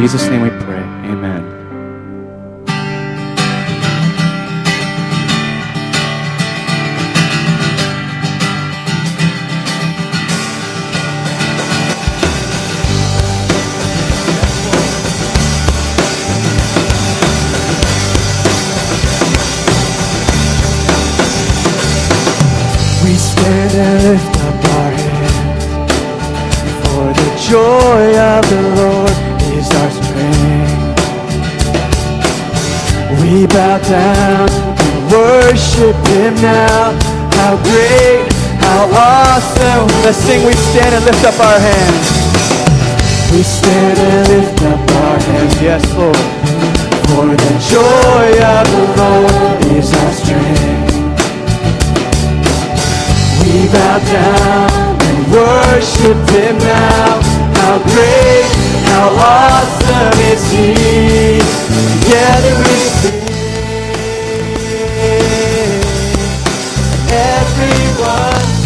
Jesus' name we pray. Amen. We stand and lift up our hands for the joy of the Lord. bow down and worship him now. How great, how awesome. Let's sing, we stand and lift up our hands. We stand and lift up our hands, yes, Lord. For the joy of the Lord is our strength. We bow down and worship him now. How great, how awesome is he. Together we sing. One.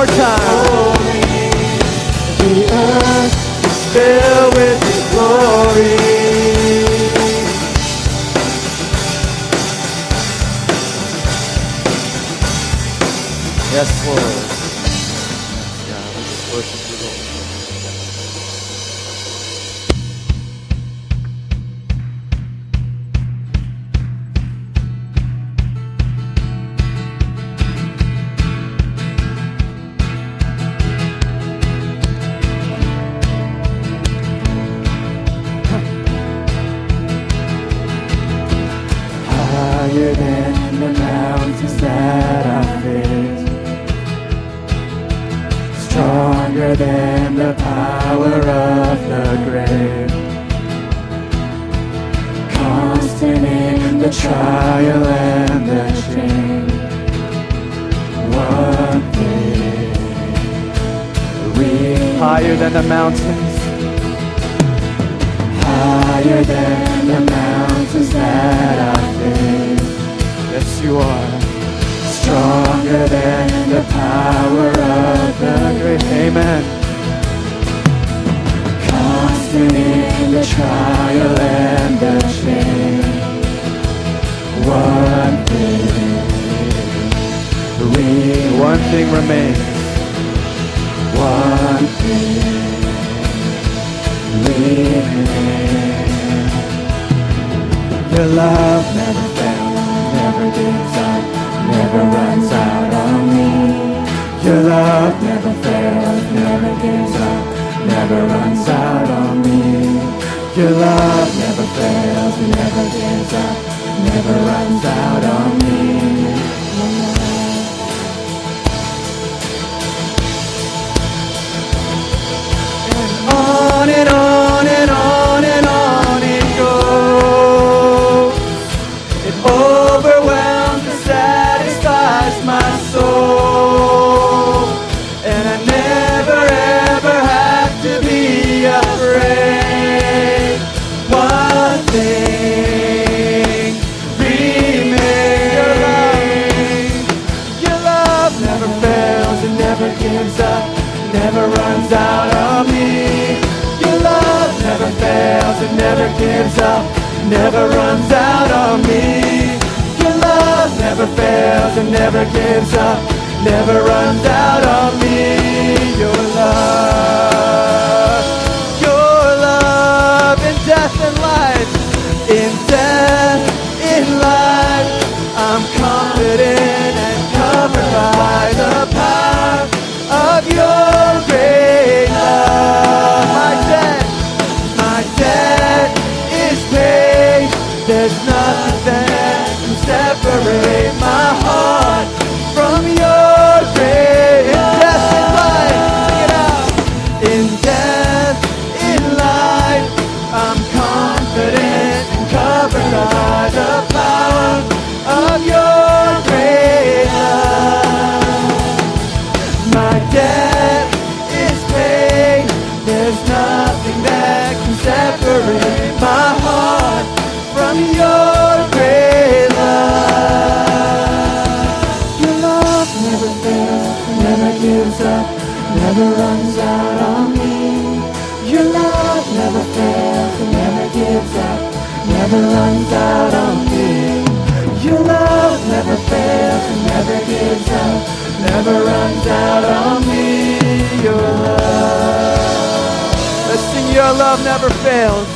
more time. Holy, the earth is filled with Your glory. Yes, Lord. Than the power of the grave. Constant in the trial and the change. One thing we Higher than the mountains. higher than the mountains that I face. Yes, you are. Stronger than the power of the grave. Amen. Constant in the trial and the change. One thing we One thing remains. one thing remains. Your love never fails, never gives up, never runs out on me. Your love never fails, never gives up, never runs out on me. Your love never fails, never gives up, never runs out on me. And on and on and on gives up, never runs out on me. Your love never fails and never gives up, never runs out on me. Your love never fails and never gives up, never runs out on me. Your love, your love in death and life, in death, in life, I'm confident There's nothing never fails, never gives up, never runs out on me. Your love never fails, and never gives up, never runs out on me. Your love. Let's sing Your Love Never Fails.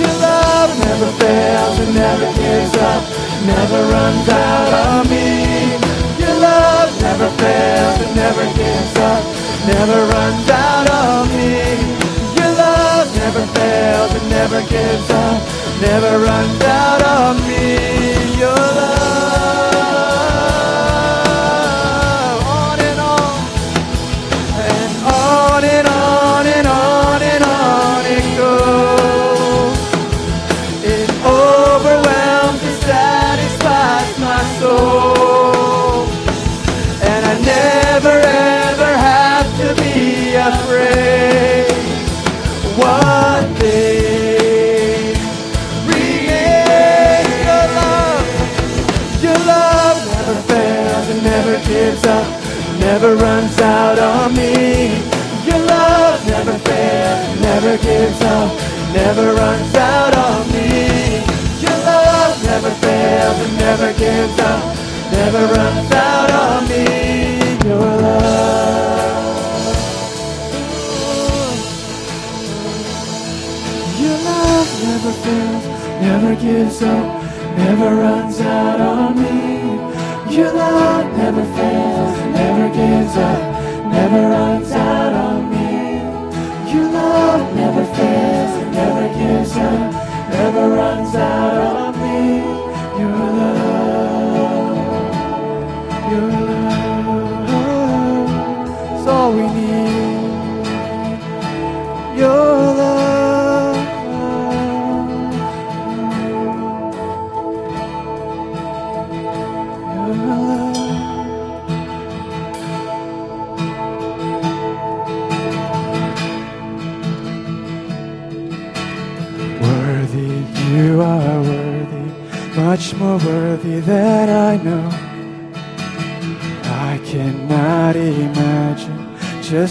Your love never fails and never gives up, never runs out on me. Your love never fails and never gives up, never runs out on me. Never fails and never gives up, never runs out on me. Never runs out on me. Your love never fails, never gives up, never runs out on me. Your love never fails and never gives up, never runs out on me. Your love. Your love never fails, never gives up, never runs out on me. Your love never fails, never gives up, never runs out on me. Your love never fails, never gives up, never runs out on me. Your love,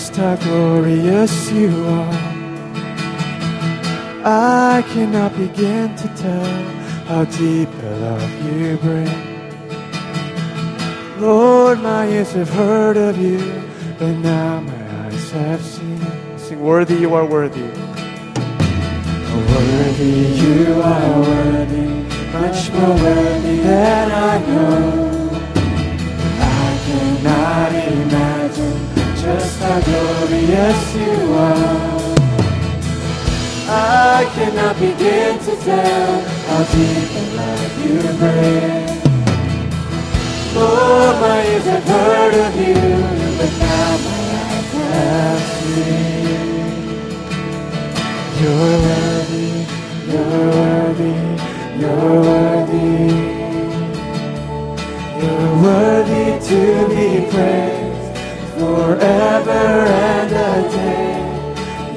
just how glorious you are. I cannot begin to tell how deep the love you bring. Lord, my ears have heard of you, but now my eyes have seen. Sing, worthy you are worthy. Worthy you are worthy, much more worthy than I know. I cannot imagine just how glorious you are. I cannot begin to tell how deep in love you bring. Lord, oh, my ears have heard of you, but now my eyes have seen your love.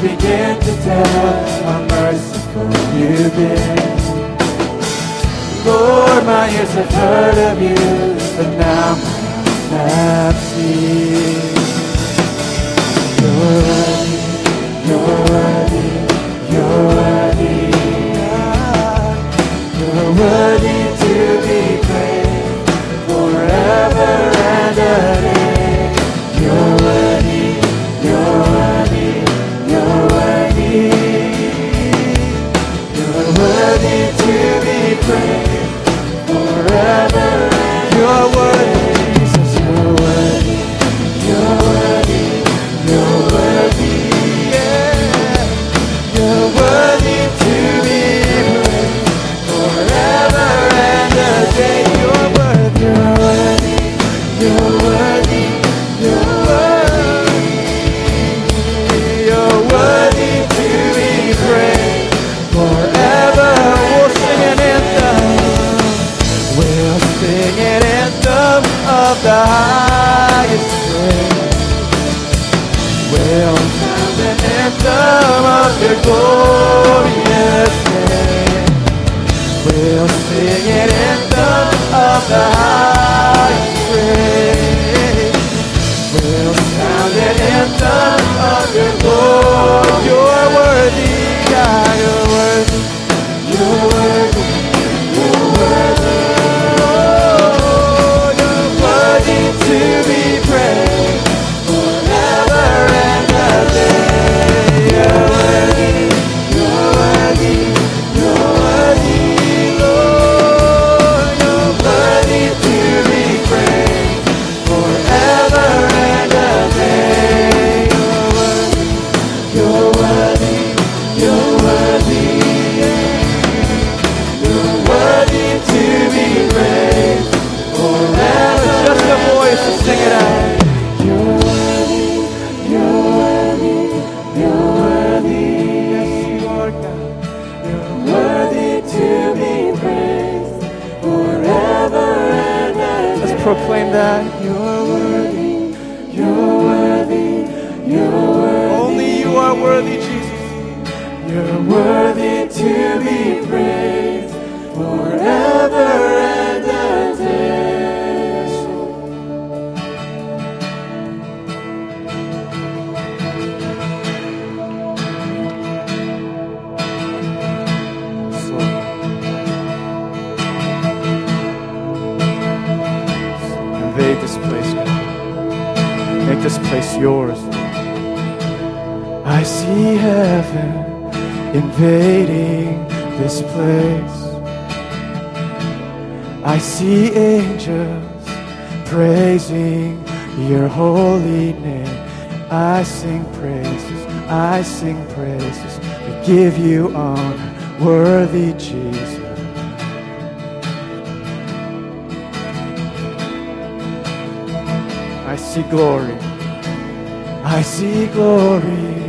begin to tell how merciful you've been. Lord, my ears have heard of you, but now worthy, Jesus. You're worthy. invading this place. I see angels praising your holy name. I sing praises, I sing praises. We give you honor, worthy Jesus. I see glory. I see glory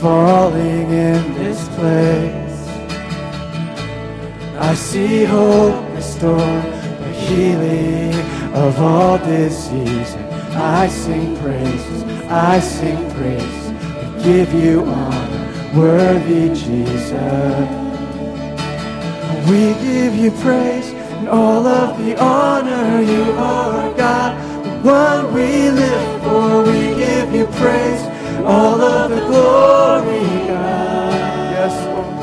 falling in this place. I see hope restored, the healing of all disease. I sing praises, I sing praises. We give you honor, worthy Jesus. We give you praise and all of the honor. You are God, the one we live for. We give you praise, all of the glory, God. Yes, Lord.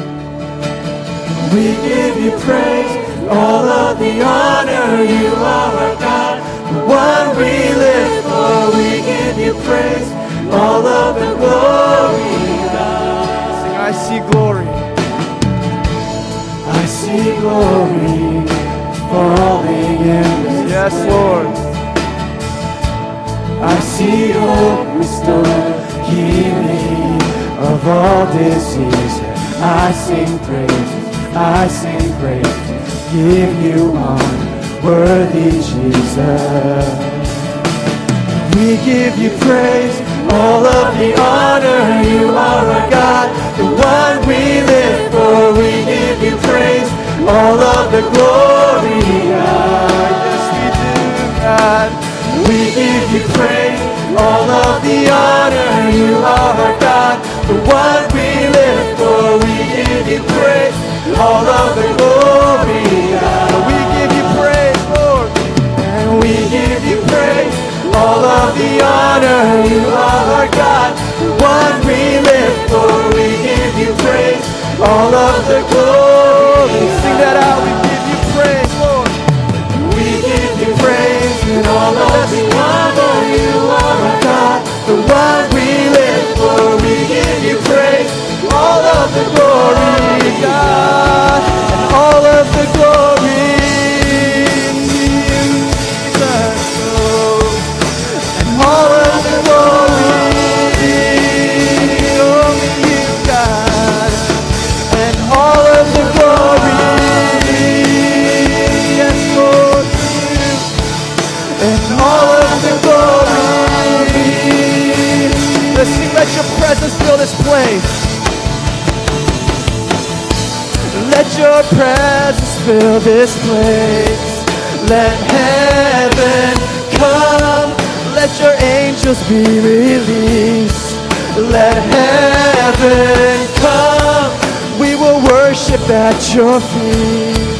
We give you praise, all of the honor. You are our God, the one we live for. We give you praise, all of the glory, God. Sing, I see glory. I see glory falling in Yes, Lord. I see hope restored, healing of all disease. I sing praises, I sing praises, give you honor, worthy Jesus. We give you praise, all of the honor. You are our God, the one we live for. We give you praise, all of the glory, God. Yes, we do, God. We give you praise, all of the honor. You are God, the one place. Let your presence fill this place. Let heaven come. Let your angels be released. Let heaven come. We will worship at your feet.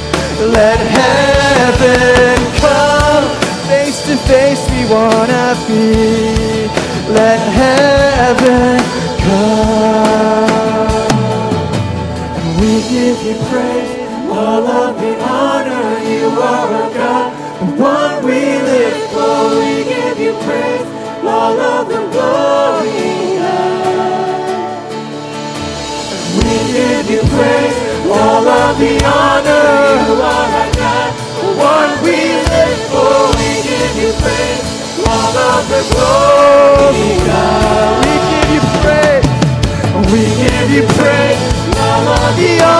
Let heaven come. Face to face we wanna be. Let heaven come. We give you praise, all of the honor. You are our God, the one we live for. We give you praise, all of the glory. We give you praise, all of the honor. You are our God, the one we live for. We give you praise, all of the glory. God. All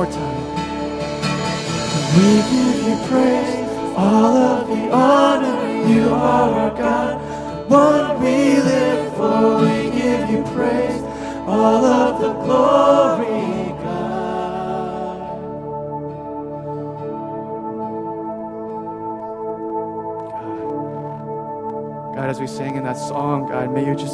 more time. We give you praise, all of the honor. You are our God, one we live for. We give you praise, all of the glory, God. God, as we sang in that song, God, may you just